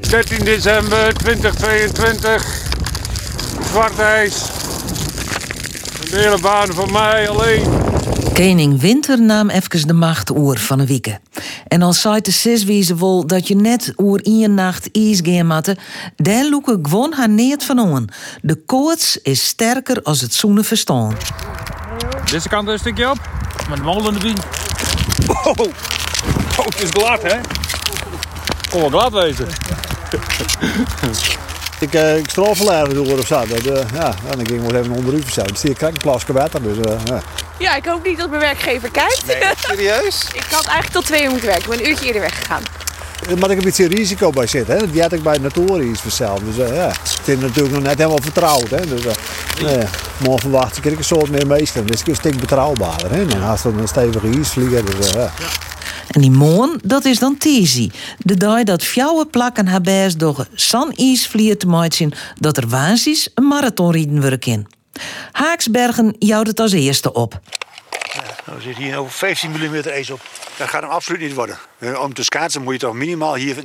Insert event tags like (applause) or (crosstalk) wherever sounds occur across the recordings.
13 december 2022. Zwart ijs. De hele baan voor mij alleen. Koning Winter nam even de macht oer van een week. En als zei de zeswezen wol dat je net oer in je nacht ijs gaan matte, daar loek ik gewoon haar neert van on. De koorts is sterker als het zoenen verstaan. Deze kant een stukje op. Met de molen erbij. Oh, oh het is glad, hè? Kon wel glad wezen. Ik, uh, ik strofelerven door of zo. Dat, uh, ja, en dan ging ik wel even onder u verzellen. Dus ik krijg een plasje water. Dus, uh, ja. ja, ik hoop niet dat mijn werkgever kijkt. Nee, (laughs) serieus? ik had eigenlijk tot twee uur moeten werken. Ik ben een uurtje eerder weggegaan. Maar ik een beetje risico bij zit. Hè? Die had ik bij Notorius verzeld. Dus ja, het is natuurlijk nog net helemaal vertrouwd. Hè? Dus nee, morgen verwacht ik een soort meer meester. Dus ik is een stuk betrouwbaarder. Hè? Dan haast een stevige ijsvlieger. Dus, ja. En die moon, dat is dan Tizi. De dag dat fjouwe plakken haar best door san ijsvlier te maken dat er waansies een marathonrieden werk in. Haaksbergen jouwt het als eerste op. Nou zit hier over 15 mm ijs op. Dat gaat hem absoluut niet worden. Om te schaatsen moet je toch minimaal, hier,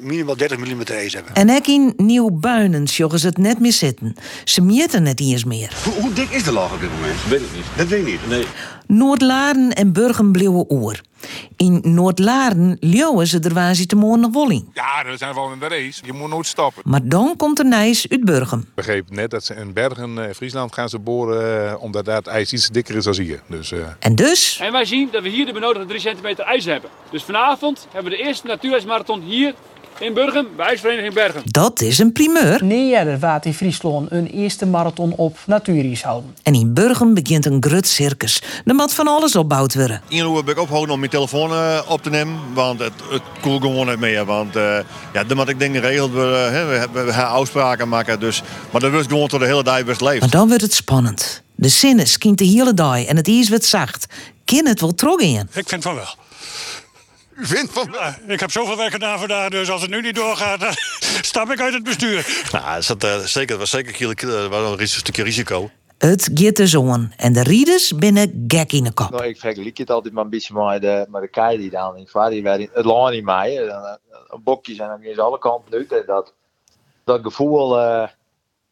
minimaal 30 mm ijs hebben. En ek in Nieuw Buinen joggen ze het net meer zitten. Ze mieten net eens meer. Hoe, hoe, dik is de laag op dit moment? Weet ik niet. Dat weet ik niet. Nee. Noordlaren en Burgen bleven oer. In Noordlaren leeuwen ze er waar te morgen nog wolling. Ja, dat zijn wel in de race. Je moet nooit stoppen. Maar dan komt er nijs uit Burgen. Ik begreep net dat ze in Bergen, uh, Friesland, gaan ze boren uh, omdat daar het ijs iets dikker is dan hier. Dus, uh... En dus? En wij zien dat we hier de benodigde 3 centimeter ijs hebben. Dus vanavond hebben we de eerste natuurijsmarathon hier in Burgen, bij IJsvereniging Bergen. Dat is een primeur. Nee, waard in Friesland een eerste marathon op natuurijs houden. En in Burgen begint een grut circus. Er moet van alles opbouwd worden. In heb ik opgehouden om mijn telefoon uh, op te nemen, want het, het koel gewoon niet meer. Want uh, ja, dan moet ik dingen geregeld worden. Hè. We hebben we afspraken maken, dus, maar dat wordt gewoon tot de hele dag best leeft. Maar dan wordt het spannend. De zinnen skient de hele dag en het ijs wordt zacht. Kin het wel trog in? Ik vind van wel. Vindt van... Ja, ik heb zoveel werk gedaan vandaag, dus als het nu niet doorgaat, dan (laughs) stap ik uit het bestuur. Nou, dat, uh, zeker, was zeker een, uh, een stukje risico. Het gaat de zoon en de rieders binnen gek in de kop. Nou, ik vergelijk het altijd maar een beetje met de, met de kei die dan in werd het lang niet mee. Een bokje zijn aan alle kanten uit. Dat, dat gevoel uh,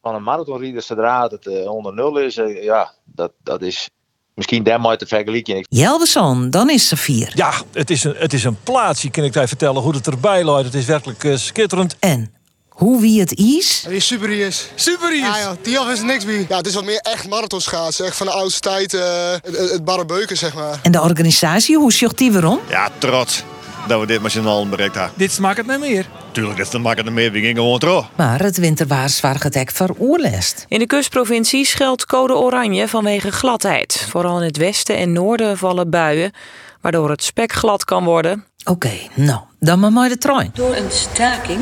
van een marathonrieder zodra het uh, onder nul is, uh, ja, dat, dat is misschien daarmee te vergelijken. Jeldeson, dan is ze vier. Ja, het is een, het is een plaatsje, kan ik daar vertellen hoe het erbij loopt. Het is werkelijk uh, schitterend. En hoe wie het is? Het is super is. Super is. Ja, ja, die is niks bij. Ja, het is wat meer echt marathonschaatsen. Echt van de oudste tijd, uh, het, het barre beuken, zeg maar. En de organisatie, hoe zocht die waarom? Ja, trots dat we dit met z'n allen bereikt hebben. Dit maakt het niet meer. Tuurlijk, het niet meer. We gingen gewoon terug. Maar het winterwaarswaargedek veroorlest. In de kustprovincies geldt code oranje vanwege gladheid. Vooral in het westen en noorden vallen buien, waardoor het spek glad kan worden. Oké, okay, nou, dan maar maar de trein. Door een staking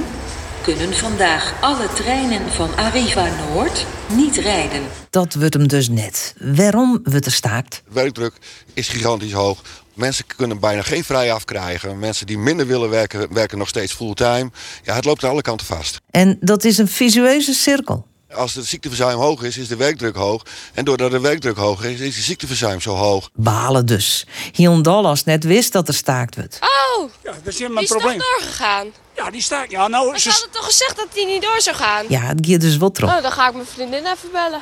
kunnen vandaag alle treinen van Arriva Noord niet rijden. Dat wordt hem dus net. Waarom wordt er staakt? De werkdruk is gigantisch hoog. Mensen kunnen bijna geen vrijaf krijgen. Mensen die minder willen werken, werken nog steeds fulltime. Ja, het loopt aan alle kanten vast. En dat is een visueuze cirkel. Als de ziekteverzuim hoog is, is de werkdruk hoog. En doordat de werkdruk hoog is, is de ziekteverzuim zo hoog. Balen dus. Hyundai als net wist dat er staakt wordt. Oh, ja, dat is die mijn is probleem. toch doorgegaan? Ja, die staakt. Ja, nou, maar ze hadden toch gezegd dat die niet door zou gaan? Ja, het gaat dus wat terug. Oh, dan ga ik mijn vriendin even bellen.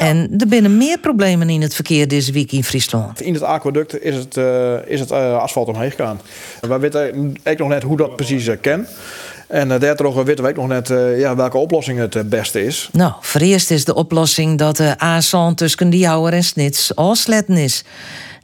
(laughs) en er binnen meer problemen in het verkeer deze week in Friesland. In het aquaduct is het, uh, is het uh, asfalt omheen gegaan. Wij weten eigenlijk nog net hoe dat precies uh. En uh, daardoor weten we ook nog net uh, ja, welke oplossing het uh, beste is. Nou, voor eerst is de oplossing dat de A-zon tussen die Jouwer en Snits afsletten is.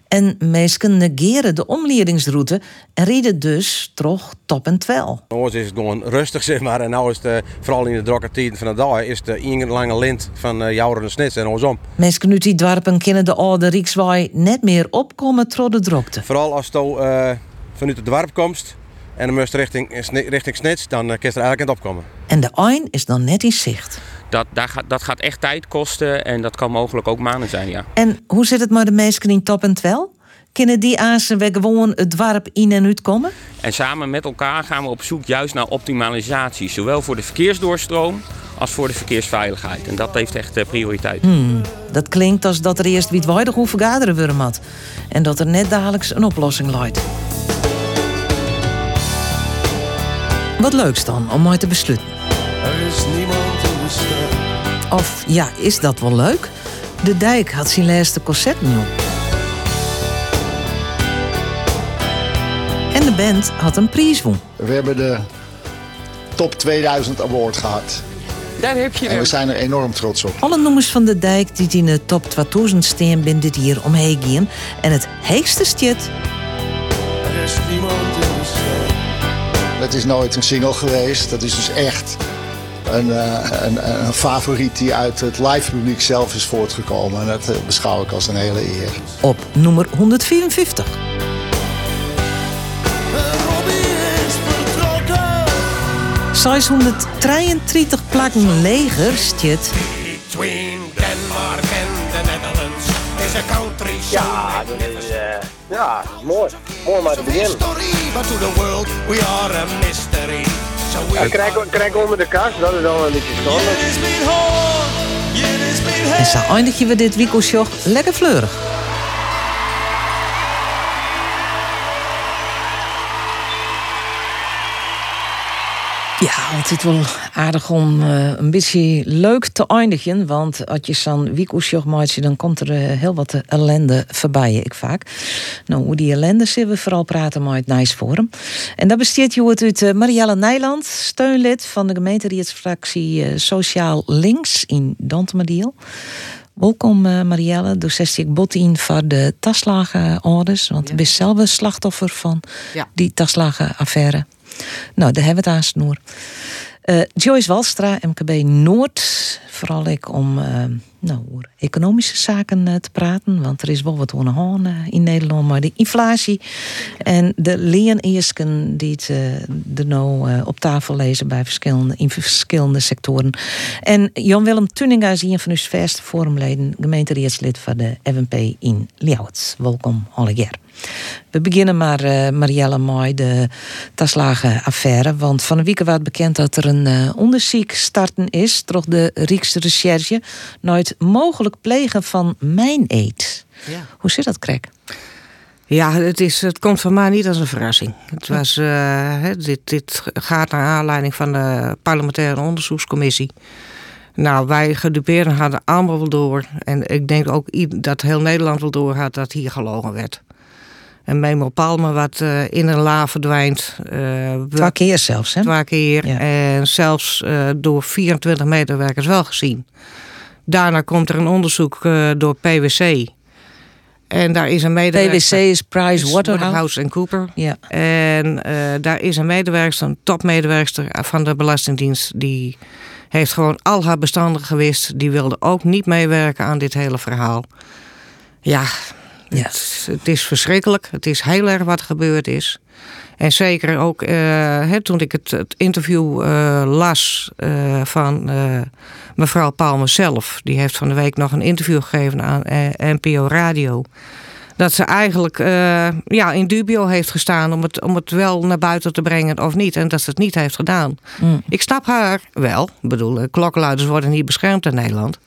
En meesten negeren de omleidingsroute en rijden dus toch top en twel. Ons is het gewoon rustig, zeg maar. En nu is het, vooral in de drokke tijden van de dag, is de één lange lint van uh, Jouwer en Snits en andersom. Meesten uit die dorpen kennen de oude Rijkswaai net meer opkomen door de drokte. Vooral als je vanuit het dorp komt en dan moest richting, richting Snits, dan kun je er eigenlijk niet opkomen. En de eind is dan net in zicht. Dat, dat, gaat, dat gaat echt tijd kosten en dat kan mogelijk ook maanden zijn, ja. En hoe zit het met de mensen in top en twel? Kunnen die aan zijn gewoon het dorp in en uit komen? En samen met elkaar gaan we op zoek juist naar optimalisatie. Zowel voor de verkeersdoorstroom als voor de verkeersveiligheid. En dat heeft echt prioriteit. Hmm, dat klinkt als dat er eerst wie hoe vergaderen worden had. En dat er net dagelijks een oplossing luidt. Wat leuks dan om mooi te besluiten. Er is niemand in de stad. Of ja, is dat wel leuk? De dijk had zijn laatste concert niet op. En de band had een prijs won. We hebben de Top 2000 Award gehad. Daar heb je En we zijn er enorm trots op. Alle noemers van de dijk die in de top 2000 steen binnen dit hier omheen gaan. En het heegste stjet Er is niemand in de stad. Het is nooit een single geweest. Dat is dus echt een, eh, een, een favoriet die uit het live publiek zelf is voortgekomen. En dat eh, beschouw ik als een hele eer. op nummer 154. is vertrokken. 633 plakken leger Between Denmark and the Netherlands is a country Ja, dat is, eh, ja, mooi. Mooi maar te beginnen. We are a mystery. So we Ja, krijg, krijg onder de kast, dat is al een beetje standaard. En zo eindigen we dit weekendje lekker fleurig. Ja, altijd wel aardig om eh, een beetje leuk te eindigen. Want als je zo'n weekendje maakt, dan komt er eh, heel wat ellende voorbij, ik vaak. Nou, hoe die ellende zullen we vooral praten met het Nice Forum. En dat besteedt je het uit eh, Marielle Nijland, steunlid van de gemeenteraadsfractie eh, Sociaal Links in Dantemadiel. Welkom Marielle, 60 bot in voor de taslagenorders. Want je bent zelf een slachtoffer van Ja. die taslagenaffaire. Nou, daar hebben we het aan snoer. Eh, Joyce Walstra, MKB Noord. Vooral ik om eh, nou, economische zaken eh, te praten. Want er is wel wat aan de eh, in Nederland. Maar de inflatie en de leeneersken die het er nou op tafel lezen bij verschillende, in verschillende sectoren. En Jan-Willem Tuninga is een van uw verste forumleden, gemeenteraadslid van de FNP in Ljouwert. Welkom, allegeer. We beginnen maar, Marielle, mooi de Taslagen-affaire. Want van de week werd bekend dat er een eh, onderzoek starten is... door de Recherche... het mogelijk plegen van mijn-eet. Ja. Hoe zit dat, Krek? Ja, het, is, het komt van mij niet als een verrassing. Het was, eh, dit, dit gaat naar aanleiding van de parlementaire onderzoekscommissie. Nou, wij gedupeerden hadden allemaal wel door. En ik denk ook dat heel Nederland wel door had dat hier gelogen werd. En Memo Palme wat eh, in een la verdwijnt. eh, Twee keer zelfs, hè? Twee keer. En zelfs eh, door 24 medewerkers wel gezien. Daarna komt er een onderzoek door PwC. En daar is een medewerker. PwC is Price Waterhouse. en Cooper. Ja. En daar is een medewerkster, een topmedewerkster van de Belastingdienst. Die heeft gewoon al haar bestanden gewist. Die wilde ook niet meewerken aan dit hele verhaal. Ja, Het, het is verschrikkelijk. Het is heel erg wat gebeurd is. En zeker ook eh, hè, toen ik het, het interview eh, las eh, van mevrouw Palme zelf. Die heeft van de week nog een interview gegeven aan NPO Radio. Dat ze eigenlijk ja, in dubio heeft gestaan om het, om het wel naar buiten te brengen of niet. En dat ze het niet heeft gedaan. Mm. Ik snap haar wel. Ik bedoel, klokkenluiders worden niet beschermd in Nederland.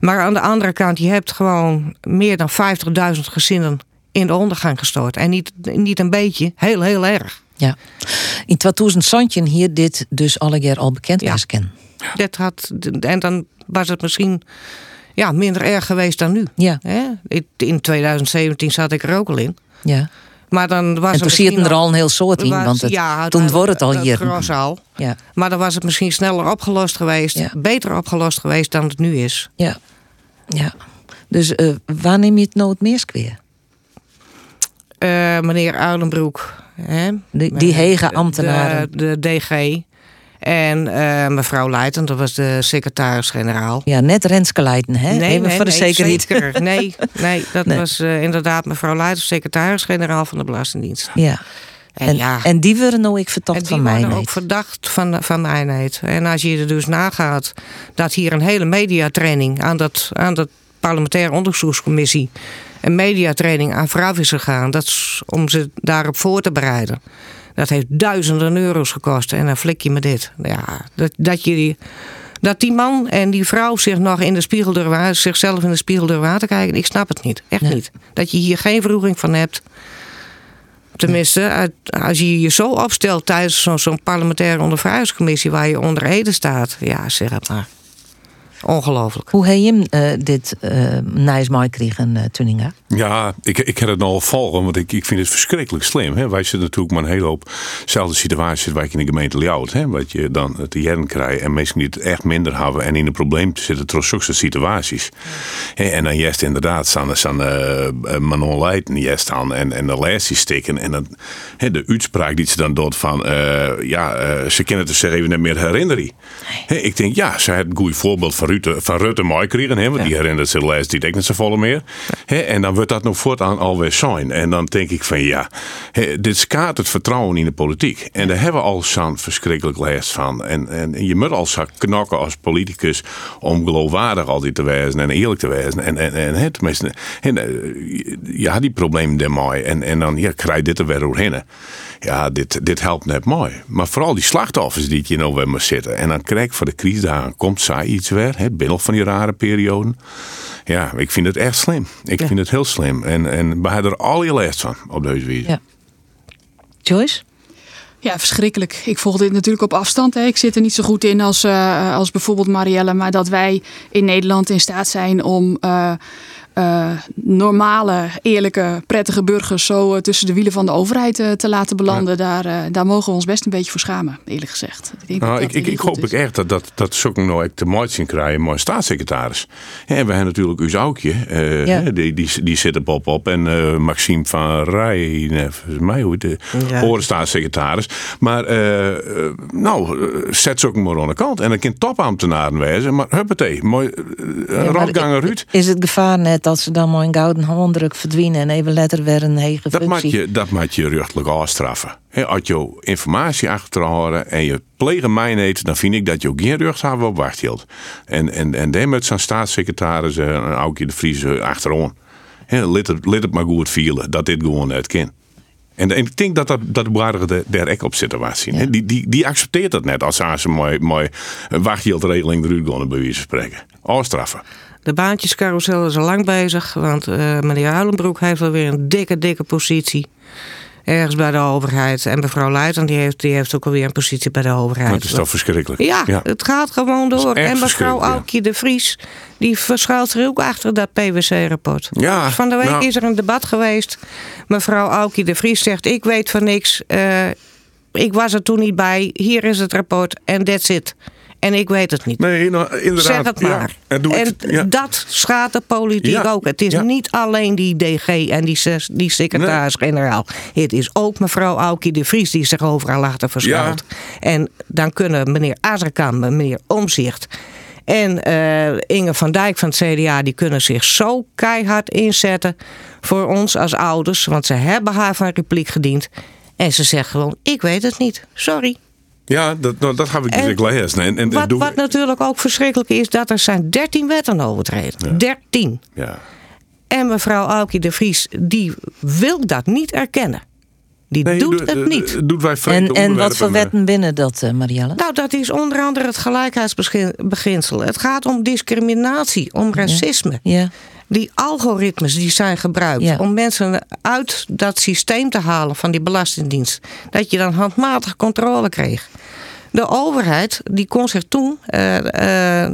Maar aan de andere kant, je hebt gewoon meer dan 50.000 gezinnen in de ondergang gestort. En niet, niet een beetje, heel, heel erg. Ja. In 2000 hier dit dus alle keer al bekend was ken. Dat had, en dan was het misschien ja, minder erg geweest dan nu. Ja. Hè? In 2017 zat ik er ook al in. Ja. Maar dan was En toen zit er al een heel soort in, was- want het, ja, toen wordt het al hier. al. Ja. Maar dan was het misschien sneller opgelost geweest. Beter opgelost geweest dan het nu is. Ja. ja. Dus eh, waar neem je het nou het meest weer? Meneer Uilenbroek. Hè? Die- die hege. De, de DG. En eh, mevrouw Leijten, dat was de secretaris-generaal. Ja, net Renske Leijten, hè? Nee, Even nee, voor de nee, zekerheid. zeker. Nee, nee, dat Nee. was eh, inderdaad mevrouw Leijten, secretaris-generaal van de Belastingdienst. Ja. En, En, ja. en die worden nou ik verdacht En die van mij. worden ook verdacht van, van mijnheid. En als je er dus nagaat dat hier een hele mediatraining aan dat, aan dat parlementaire onderzoekscommissie een mediatraining aan vooraf is gegaan, dat is om ze daarop voor te bereiden. Dat heeft duizenden euro's gekost. En dan flik je me dit. Ja, dat, dat, je die, dat die man en die vrouw zich nog in de spiegel durven, zichzelf in de spiegel aan te kijken. Ik snap het niet. Echt niet. Dat je hier geen vroeging van hebt. Tenminste, als je je zo opstelt tijdens zo'n zo'n parlementaire ondervragingscommissie waar je onder Ede staat. Ja, zeg het maar. Ongelooflijk. Hoe heb je hem eh, dit uh, nijs mooi kregen, uh, Tuninga? Ja, ik, ik heb het al volgen, want ik, ik vind het verschrikkelijk slim. Hè. Wij zitten natuurlijk maar een hele hoop zelfde situaties waar ik in de gemeente Ljout. Hè, wat je dan te jaren krijgt en mensen die het echt minder hebben en in een probleem te zitten zulke situaties. Hè, en dan juist inderdaad staan staan uh, Manon Leijten juist aan en, en de lijstje stikken. En dan, hè, de uitspraak die ze dan doet van, ja, ze kunnen het dus even niet meer herinneren. Hè, ik denk, ja, ze had een goed voorbeeld van Rutte, van Rutte mooi kregen, hè, want die herinnert zich de lijst die niet zo volle meer. Hè, en dan wordt dat nog voortaan alweer zijn. En dan denk ik van ja, hè, dit schaadt het vertrouwen in de politiek. En daar hebben we al zo'n verschrikkelijk last van. En, en je moet al zo knokken als politicus om geloofwaardig altijd te wezen en eerlijk te wezen. En, en, en het tenminste, en, je had die problemen daarmee. En, en dan ja, krijg je dit er weer doorheen. Ja, dit, dit helpt net mooi. Maar vooral die slachtoffers die je nou weer moet zitten. En dan krijg ik voor de crisis daar komt zij iets weer. Het binnen van die rare perioden. Ja, ik vind het echt slim. Ik Ja. vind het heel slim. En, en we hebben er al je les van op deze wijze. Ja. Joyce? Ja, verschrikkelijk. Ik volg dit natuurlijk op afstand. Hè. Ik zit er niet zo goed in als, eh, als bijvoorbeeld Marielle. Maar dat wij in Nederland in staat zijn om eh, eh, normale, eerlijke, prettige burgers zo eh, tussen de wielen van de overheid eh, te laten belanden. Daar, daar mogen we ons best een beetje voor schamen, eerlijk gezegd. Ik denk Nou, dat ik, dat ik, hoop is. ik echt dat dat, dat nog echt de mooi zien krijgen, maar staatssecretaris. En we hebben natuurlijk uw Aukje, eh, Ja. die, die, die zit er op op. En eh, Maxime van Rij, eh, volgens mij hoe de Ja. horen staatssecretaris. Maar nou, zet ze ook maar aan de kant. En dan kan topambtenaren wezen. Maar huppatee, mooi uh, Ja, Ruud. Is het gevaar net dat ze dan mooi een gouden handdruk verdwijnen en even later weer een hege Dat maakt je, dat maakt je rechtelijk afstraffen. He, als je informatie achterhouden en je plegen mij eet, dan vind ik dat je ook geen recht hebt op wacht hield. En, en, en daar met zo'n staatssecretaris eh, en Aukje de Vries achterom. He, let, het, let het maar goed vielen dat dit gewoon uit kan. En, en ik denk dat dat, dat de daar ook op zitten was. Die, die, die accepteert dat net als ze een mooi, mooi wachthieldregeling eruit gaan, bij wijze van spreken. Afstraffen. De baantjescarousel is al lang bezig, want eh, meneer Huilenbroek heeft alweer een dikke, dikke positie. Ergens bij de overheid. En mevrouw Leijten die heeft, die heeft ook alweer een positie bij de overheid. Het is toch verschrikkelijk. Ja, het gaat gewoon door. En mevrouw. Aukje de Vries, die verschuilt zich ook achter dat PwC-rapport. Ja, Van de week nou. is er een debat geweest. Mevrouw Aukje de Vries zegt, ik weet van niks. eh, ik was er toen niet bij. Hier is het rapport en that's it. En ik weet het niet. Nee, nou, inderdaad. Zeg het Ja, maar. en het, ja. dat schaadt de politiek Ja, ook. Het is niet alleen die DG en die, ses- die secretaris-generaal. Het is ook mevrouw Aukje de Vries die zich overal achter verschuilt. En dan kunnen meneer Azarkan, meneer Omzicht en eh, Inge van Dijk van het CDA... die kunnen zich zo keihard inzetten voor ons als ouders. Want ze hebben haar van repliek gediend. En ze zegt gewoon, ik weet het niet. Sorry. Ja, dat, nou, dat heb ik dus En. En, en, Wat, wat natuurlijk ook verschrikkelijk is, dat er zijn 13 wetten overtreden. 13. Ja. En mevrouw Aukje de Vries, die wil dat niet erkennen. Die doet doe- het eh, niet. Doet wij En, en wat voor wetten binnen dat, eh, Marielle? Nou, dat is onder andere het gelijkheidsbeginsel. Het gaat om discriminatie, om racisme. Ja. Die algoritmes die zijn gebruikt Ja. om mensen uit dat systeem te halen van die belastingdienst. Dat je dan handmatig controle kreeg. De overheid die kon zich toen eh, eh,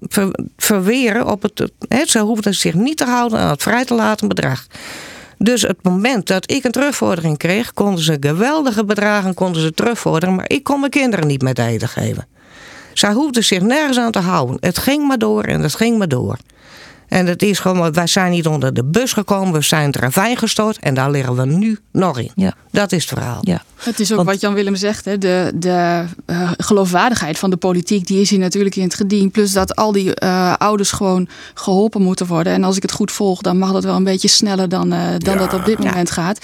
ver- verweren op het. Ze hoefden zich niet te houden aan het vrij te laten bedrag. Dus het moment dat ik een terugvordering kreeg, konden ze geweldige bedragen konden ze terugvorderen, maar ik kon mijn kinderen niet met eten geven. Zij hoefden zich nergens aan te houden. Het ging maar door en het ging maar door. En het is gewoon, wij zijn niet onder de bus gekomen, we zijn het ravijn gestort en daar liggen we nu nog in. Ja. Dat is het verhaal. Ja. Het is ook wat Jan Willem zegt, hè, de, de eh, geloofwaardigheid van de politiek, die is hier natuurlijk in het gedien. Plus dat al die eh, ouders gewoon geholpen moeten worden. En als ik het goed volg, dan mag dat wel een beetje sneller dan, eh, dan dat op dit moment gaat.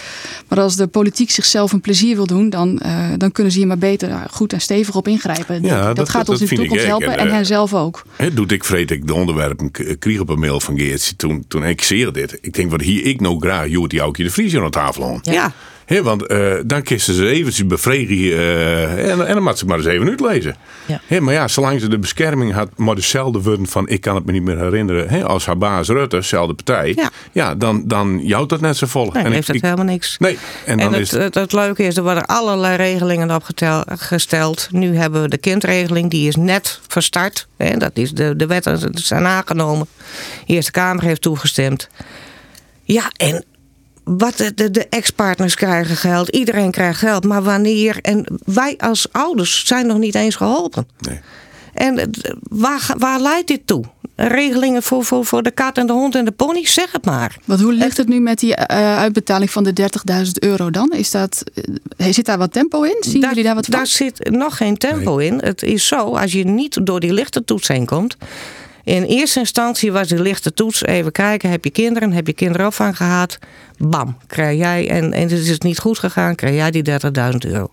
Maar als de politiek zichzelf een plezier wil doen, dan, eh, dan kunnen ze hier maar beter goed en stevig op ingrijpen. Ja, dat, dat- gaat dat ons in de toekomst helpen En, en, eh, hen zelf ook. Hè, doet ik vreet ik de onderwerpen kreeg op een mail van Geertje toen, toen ik zeer dit. Ik denk, wat hier ik nou graag Joert die ook de Vries aan tafel aan. Ja. Hè, want eh, dan kisten ze eventjes bevredigen eh, en, en dan moet ze maar eens even uitlezen. Ja. Hè, maar ja, zolang ze de bescherming had, maar dezelfde worden van ik kan het me niet meer herinneren, als haar baas Rutte, dezelfde partij, ja. dan, dan jouwt dat net zo vol. Nee, en heeft ik, dat helemaal niks. Nee, en dan het, is het, het leuke is, er worden allerlei regelingen opgesteld. Nu hebben we de kindregeling, die is net verstart. Hè, dat is de, de wetten zijn aangenomen. De Eerste Kamer heeft toegestemd. Ja, en wat de, de, de ex-partners krijgen geld, iedereen krijgt geld. Maar wanneer? En wij als ouders zijn nog niet eens geholpen. Nee. En waar, waar leidt dit toe? Regelingen voor, voor, voor de kat en de hond en de pony? Zeg het maar. Want hoe ligt het nu met die eh, uitbetaling van de 30.000 euro dan? Is dat, eh, zit daar wat tempo in? Zien jullie daar wat van? Daar zit nog geen tempo in. Het is zo, als je niet door die lichte toets heen komt. In eerste instantie was die lichte toets. Even kijken, heb je kinderen? Heb je kinderopvang gehad? Bam, krijg jij. En, en het is niet goed gegaan, krijg jij die 30.000 euro.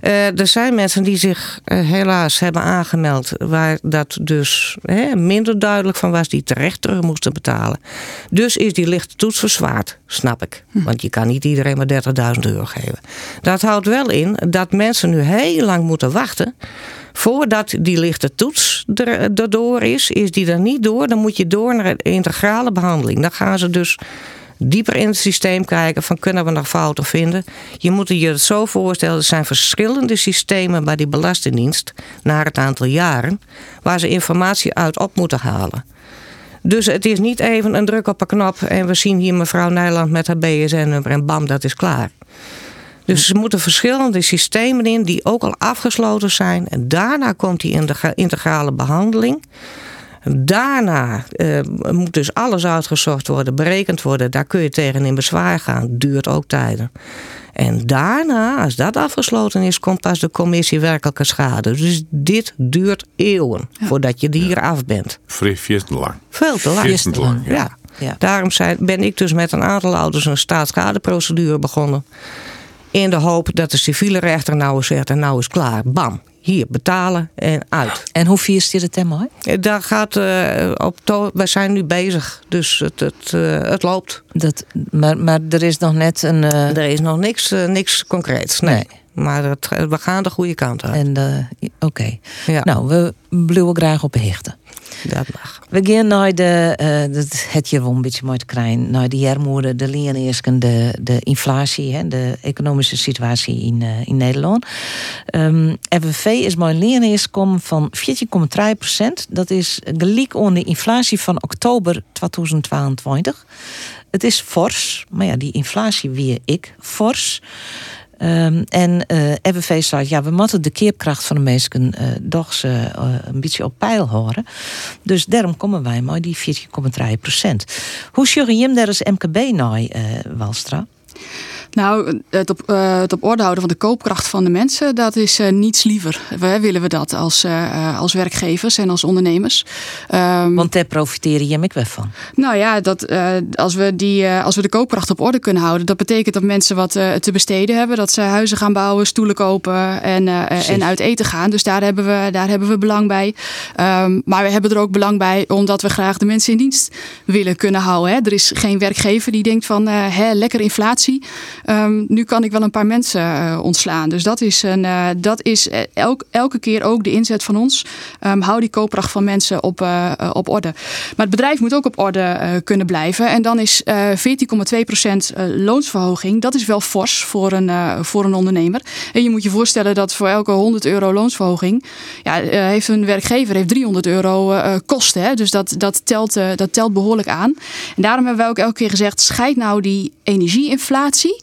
Eh, er zijn mensen die zich eh, helaas hebben aangemeld waar dat dus hè, minder duidelijk van was, die terecht terug moesten betalen. Dus is die lichte toets verzwaard, snap ik. Want je kan niet iedereen maar 30.000 euro geven. Dat houdt wel in dat mensen nu heel lang moeten wachten voordat die lichte toets er, erdoor is. Is die er niet door, dan moet je door naar een integrale behandeling. Dan gaan ze dus dieper in het systeem kijken van kunnen we nog fouten vinden. Je moet je het zo voorstellen, er zijn verschillende systemen bij die Belastingdienst naar het aantal jaren waar ze informatie uit op moeten halen. Dus het is niet even een druk op een knop en we zien hier mevrouw Nijland met haar BSN-nummer en bam, dat is klaar. Dus er moeten verschillende systemen in die ook al afgesloten zijn. En daarna komt die integra- integrale behandeling. Daarna eh, moet dus alles uitgezocht worden, berekend worden. Daar kun je tegen in bezwaar gaan. Duurt ook tijden. En daarna, als dat afgesloten is, komt pas de commissie werkelijke schade. Dus dit duurt eeuwen voordat je hier af bent. Fris lang. Veel te lang. Veel te lang, ja. ja. Daarom zijn, ben ik dus met een aantal ouders een staatsschadeprocedure begonnen. In de hoop dat de civiele rechter nou eens zegt en nou is klaar. Bam. Hier betalen en uit. En hoe vier is dit het thema? Daar gaat eh, op wij zijn nu bezig, dus het, het, eh, het loopt. Dat, maar, maar er is nog net een. eh, Er is nog niks, niks concreets. Nee. Maar het, we gaan de goede kant uit. En oké. Ja. Nou, we blijven graag op hechten. Dat. We gaan naar de, dat het je wel een beetje mooi te krijgen, naar de jarmoede, de leeneersken, de, de inflatie, hè, de economische situatie in, eh, in Nederland. Ehm FNV is maar leeneerskom van 14,3 procent. Dat is gelijk aan de inflatie van oktober 2022. Het is fors, maar ja, die inflatie weer ik fors. Ehm, en eh FNV zei, ja, we moeten de keerkracht van de mensen eh toch eh, een beetje op peil houden. Dus daarom komen wij maar die 14,3 procent. Hoe zorg je hem daar als MKB eh Walstra? Nou, het op, eh, het op orde houden van de koopkracht van de mensen, dat is eh, niets liever. We, willen we dat als, eh, als werkgevers en als ondernemers. Ehm, Want daar profiteren je ik wel van. nou ja, dat, als, we die, als we de koopkracht op orde kunnen houden, dat betekent dat mensen wat te besteden hebben. Dat ze huizen gaan bouwen, stoelen kopen en, en uit eten gaan. Dus daar hebben we, daar hebben we belang bij. Ehm, maar we hebben er ook belang bij omdat we graag de mensen in dienst willen kunnen houden. Hè. Er is geen werkgever die denkt van hè, lekker inflatie. Ehm, nu kan ik wel een paar mensen eh, ontslaan. Dus dat is, een, eh, dat is eh, elk, elke keer ook de inzet van ons. Ehm, hou die koopkracht van mensen op, op orde. Maar het bedrijf moet ook op orde kunnen blijven. En dan is eh 14,2% eh, loonsverhoging. Dat is wel fors voor een, voor een ondernemer. En je moet je voorstellen dat voor elke 100 euro loonsverhoging... Ja, heeft een werkgever heeft 300 euro kosten. Dus dat, dat, telt, dat telt behoorlijk aan. En daarom hebben wij ook elke keer gezegd... scheid nou die energieinflatie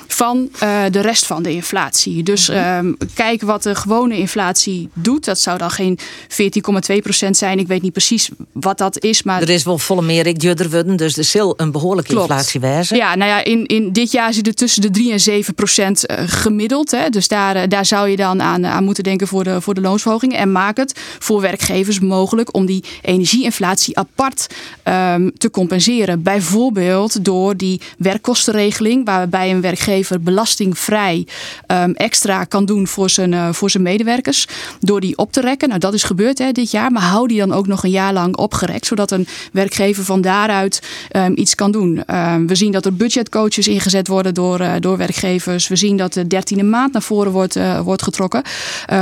van eh, de rest van de inflatie. Dus ehm, kijk wat de gewone inflatie doet. Dat zou dan geen 14,2% zijn. Ik weet niet precies wat dat is. Maar Er is wel volle meer ik worden, dus er zal een behoorlijke Klopt. inflatie wezen. Ja, nou ja, in, in dit jaar zit het tussen de 3 en 7 procent eh, gemiddeld. Hè. Dus daar, eh, daar zou je dan aan, aan moeten denken voor de, voor de loonsverhogingen. En maak het voor werkgevers mogelijk om die energieinflatie apart ehm, te compenseren. Bijvoorbeeld door die werkkostenregeling, waarbij een werkgever werkgever belastingvrij ehm, extra kan doen voor zijn, eh, voor zijn medewerkers. Door die op te rekken. Nou, dat is gebeurd hè, dit jaar. Maar hou die dan ook nog een jaar lang opgerekt. Zodat een werkgever van daaruit ehm, iets kan doen. Ehm, we zien dat er budgetcoaches ingezet worden door, eh, door werkgevers. We zien dat de dertiende maand naar voren wordt, eh, wordt getrokken.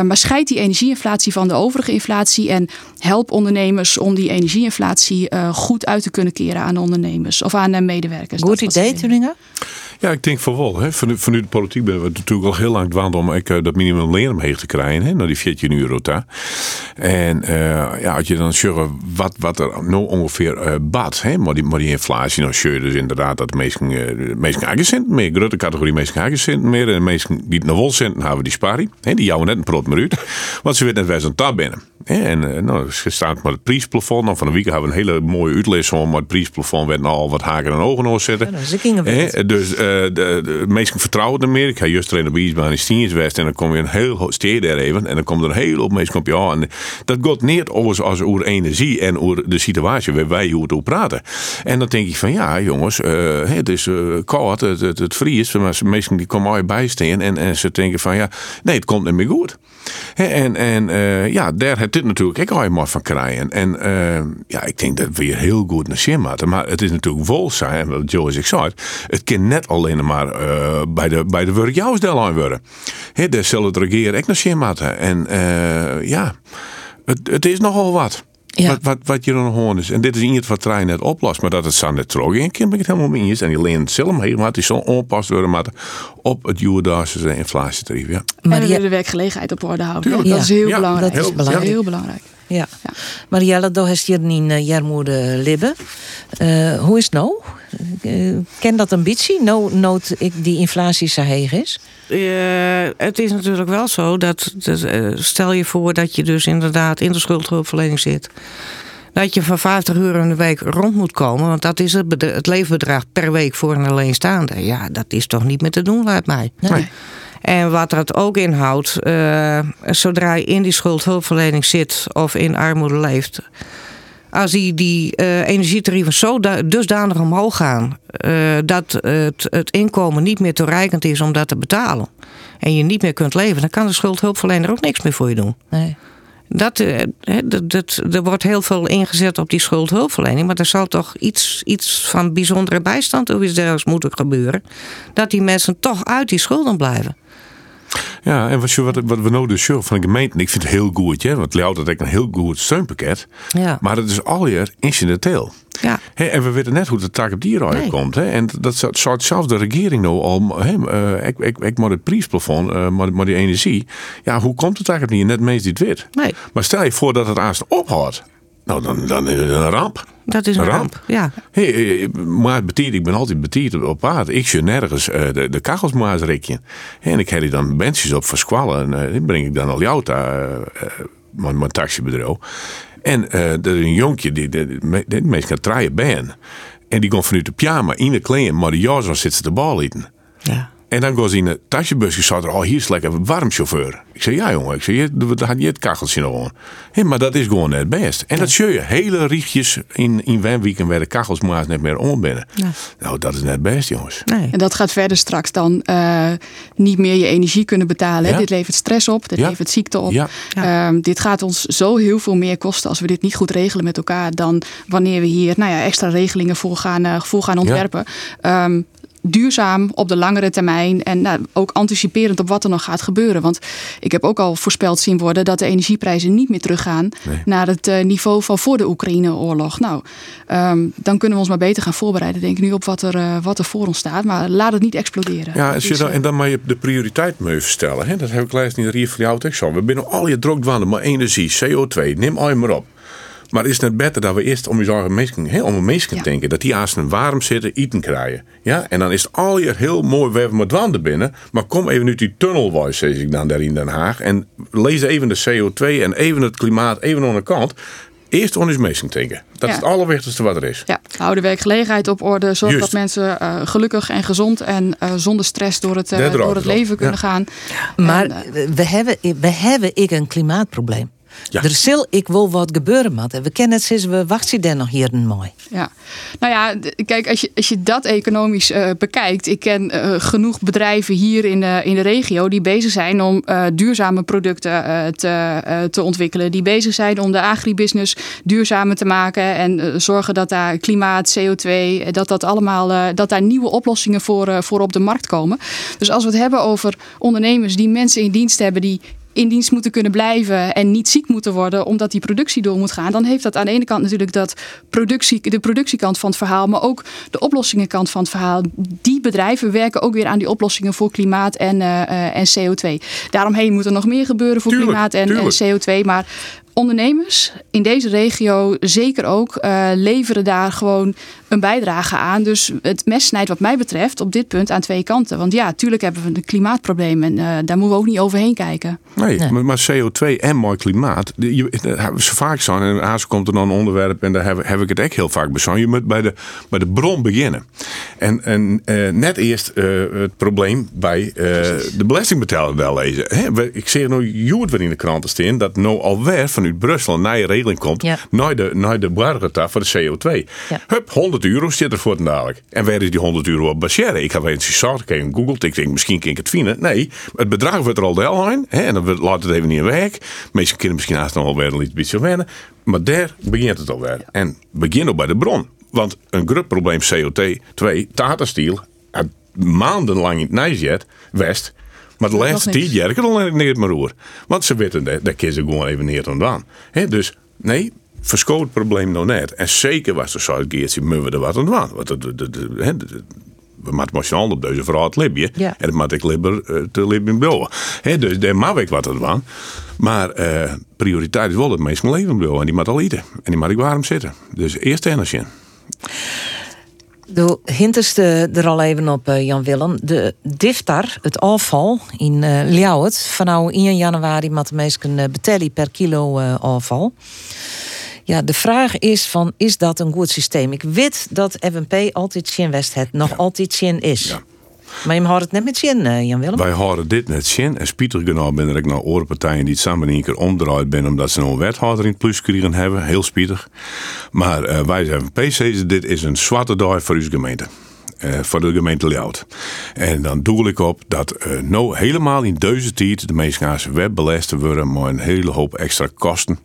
Maar scheid die energieinflatie van de overige inflatie. En help ondernemers om die energieinflatie goed uit te kunnen keren aan ondernemers of aan medewerkers. Goed idee, Turingen? Ja, ik denk van wel. Hè. Van, vanuit de politiek ben we natuurlijk al heel lang dwaan om ik, eh, dat minimumloon omheen te krijgen. Hè, naar die 14 euro daar. En eh, ja, als je dan zegt wat, wat er nou ongeveer eh bad, hè, maar die, maar die inflatie, nou je dus inderdaad dat de meesten, eh, meesten aangezint, meer grote categorie meesten aangezint, meer en de meesten die wel zitten, hebben die sparie. Hè, die jouwen net een prot meer uit, want ze weten net waar ze een tab binnen. Hè, en eh, nou, ze staat met het prijsplafond. Nou, van de week hebben we een hele mooie uitles om, maar het prijsplafond werd nou al wat haken en ogen oor zetten. Nou, ze gingen dus eh, de, de meesten vertrouwen er meer. Ik ga juist op de ijsbaan in Stienswest en dan kom je een heel steed daar even en dan komt er een hele hoop mensen op je aan. En dat gaat niet als over energie en over de situatie waar wij hoe over praten. En dan denk ik van ja, jongens, eh, het is eh, koud, het, het, het vriest, maar mensen die komen al bijstaan en, en ze denken van ja, nee, het komt niet meer goed. En, en eh, ja, daar heeft dit natuurlijk ook al maar van krijgen. En eh, ja, ik denk dat we hier heel goed naar zin. Maar het is natuurlijk zo, en wat Joe is ik zei, het kan net alleen maar eh, bij de, bij de werkjouwsdel aan worden. Hè, Daar zal het regeren ook naar zin maken. En eh, ja, het, het is nogal wat. Wat, wat, wat je dan hoort is. En dit is niet wat trein net oplost, maar dat het net terug in kan, ben ik het helemaal mee eens. En die leent zelf helemaal, die zal onpast worden maar op het Juweldaarse inflatietarief. Ja. We die- de werkgelegenheid op orde houden. Tuurlijk. Dat is heel Ja, belangrijk. dat is belangrijk. Heel belangrijk. Ja. Marielle, daar is hier in uh, Jarmoede Libbe. Eh, hoe is het nou? Eh, ken dat beetje? Nou, nood ik die inflatie zo heeg is? Eh, het is natuurlijk wel zo dat, dat, eh, stel je voor dat je dus inderdaad in de schuldhulpverlening zit. Dat je van 50 uur in de week rond moet komen. Want dat is het, het leefbedrag per week voor een alleenstaande. Ja, dat is toch niet meer te doen, lijkt mij. En wat dat ook inhoudt, eh, zodra je in die schuldhulpverlening zit of in armoede leeft. Als die, die eh, energietarieven zo da- dusdanig omhoog gaan eh, dat het, het inkomen niet meer toereikend is om dat te betalen. En je niet meer kunt leven, dan kan de schuldhulpverlener ook niks meer voor je doen. Nee. Dat, hè, dat, dat, er wordt heel veel ingezet op die schuldhulpverlening. Maar er zal toch iets, iets van bijzondere bijstand of iets dergelijks moeten gebeuren. Dat die mensen toch uit die schulden blijven. Ja, en wat, je- wat, wat we nou dus zeggen van de gemeente, ik vind het heel goed, hè, want Leeuwarden heeft een heel goed steunpakket. Ja. Maar het is alweer incidenteel. Ja. En we weten net hoe de tak op die rij Nee. komt. Hè. En dat zou- zelfs de regering nou al, hè, eh, ik, ik, ik maar het prijsplafond, eh, maar, maar die energie. Ja, hoe komt het eigenlijk niet? Net meest niet wit. Nee. Maar stel je voor dat het aanstaan ophoudt. Nou, dan, dan is het een ramp. Dat is een ramp. Ja. Hey, maar betiert, ik ben altijd betiert op paard. Ik zie nergens eh, de, de kachels maar eens. En ik heb die dan bandjes op versquallen. En eh, die breng ik dan al jou daar, eh, mijn, mijn taxibedrijf. En er is een jonkje, die, die, die, die meest kan draaien ben. En die komt vanuit de pyjama in de kleren, maar de jas zit ze de bal eten. Ja. En dan ze in de taxibusje, zat er, oh hier is lekker warm chauffeur. Ik zei, ja jongen, ik zei, je, daar had je het kacheltje nog aan. Hé, maar dat is gewoon net best. En dat zie je, hele richtjes in, in Wenwieken waar de kachels maar net meer om binnen. Ja. Nou, dat is net best, jongens. En dat gaat verder straks dan eh, niet meer je energie kunnen betalen. Ja. Dit levert stress op, dit Ja. levert ziekte op. Ja. Ehm, dit gaat ons zo heel veel meer kosten als we dit niet goed regelen met elkaar. Dan wanneer we hier nou ja, extra regelingen voor gaan, eh, voor gaan ontwerpen. Ehm, duurzaam op de langere termijn en nou, ook anticiperend op wat er nog gaat gebeuren. Want ik heb ook al voorspeld zien worden dat de energieprijzen niet meer teruggaan Nee. naar het eh, niveau van voor de Oekraïne-oorlog. Nou, ehm, dan kunnen we ons maar beter gaan voorbereiden, denk ik nu, op wat er, eh, wat er voor ons staat. Maar laat het niet exploderen. Ja, als je Dus, dan, eh, en dan maar je de prioriteit mee verstellen. Hè? Dat heb ik laatst in de Rier van jou ook zo. We binnen al je drukdwanen, maar energie, CO2, neem al je maar op. Maar is het net beter dat we eerst om je eigen mensen, hè, om een mensen Ja. denken, dat die aan een warm zitten, eten krijgen. Ja? En dan is het al je heel mooi, we hebben met wanden binnen. Maar kom even uit die tunnelwise, zeg ik dan daar in Den Haag. En lees even de CO2 en even het klimaat, even aan de kant. Eerst om eens mensen denken. Dat Ja. is het allerwichtigste wat er is. Ja, hou de werkgelegenheid op orde. Zorg dat mensen eh, gelukkig en gezond en eh, zonder stress door het, eh, door het leven kunnen Ja. gaan. Maar En, we hebben, we hebben ik een klimaatprobleem. Er zal ik wel wat gebeuren, Mat. En we kennen het sinds we wachten daar nog hier mooi. Ja, nou ja, kijk, als je, als je dat economisch eh, bekijkt. Ik ken eh, genoeg bedrijven hier in de, in de regio die bezig zijn om eh, duurzame producten eh, te, eh, te ontwikkelen. Die bezig zijn om de agribusiness duurzamer te maken en zorgen dat daar klimaat, CO2, eh, dat dat allemaal, eh, dat daar nieuwe oplossingen voor, eh, voor op de markt komen. Dus als we het hebben over ondernemers die mensen in dienst hebben die in dienst moeten kunnen blijven en niet ziek moeten worden omdat die productie door moet gaan, dan heeft dat aan de ene kant natuurlijk dat productie, de productiekant van het verhaal, maar ook de oplossingenkant van het verhaal. Die bedrijven werken ook weer aan die oplossingen voor klimaat en, eh, eh, en CO2. Daaromheen moet er nog meer gebeuren voor Tuurlijk, klimaat en, en tuurlijk. CO2. Maar ondernemers in deze regio zeker ook eh, leveren daar gewoon een bijdrage aan. Dus het mes snijdt wat mij betreft op dit punt aan twee kanten. Want ja, tuurlijk hebben we een klimaatprobleem en eh, daar moeten we ook niet overheen kijken. Nee, Maar, maar CO2 en mooi klimaat. Je, zo vaak zo. En Aas komt er dan een onderwerp en daar heb, heb ik het echt heel vaak bij. Je moet bij de, bij de bron beginnen. En, en eh, net eerst eh, het probleem bij eh, de belastingbetaler wel lezen. Hè, ik zie nou Joert weer in de kranten staan dat nou alweer vanuit Brussel een nieuwe regeling komt naar de, naar de voor de CO2. Hup, 100 euro zit er voor dadelijk. En waar is die 100 euro op baseren? Ik heb eens gezegd, ik heb gegoogeld, ik denk misschien kan ik het vinden. Nee, het bedrag wordt er al deel aan. Hè, en dan laat het even niet in werk. Meeste kinderen misschien haast nog wel weer een beetje wennen. Maar daar begint het alweer. En begin ook bij de bron. Want een groot probleem CO2, Tata Steel, maandenlang in het Nijsjet, West. Maar de laatste tien jaar kan niet meer roer. Want ze weten dat, dat ze gewoon even neer aan. Hè, dus nee, verschoot het probleem nog net. En zeker was er zo'n keertje, moeten we er wat aan doen. Want de, de, de, de- hè, de- de- we moeten maximaal op deze vooruit Libië. Ja. En dat moet ik liever eh, te Libië bouwen. Dus daar mag ik wat aan. Maar eh, prioriteit is wel dat mensen leven bouwen. En die moet al eten. En die moet ik warm zitten. Dus eerst energie. De hinterste er al even op, eh, Jan Willem. De diftar, het afval in Ljouwert. Van nou 1 januari moet de mensen eh, betalen per kilo afval. Ja, de vraag is van, is dat een goed systeem? Ik weet dat FNP altijd Shin West het nog altijd Shin is. Maar je houdt het net met Shin, eh, Jan Willem. Wij houden dit net zien. En spietig genoeg ben ik naar orenpartijen die het samen in één keer omdraaid zijn omdat ze een wethouder in het plus kregen hebben. Heel spietig. Maar eh, wij zijn van PC's, dit is een zwarte dag voor onze gemeente. Eh, voor de gemeente Ljout. En dan doel ik op dat eh nou helemaal in deze tijd de meeste gaan ze web belasten worden met een hele hoop extra kosten.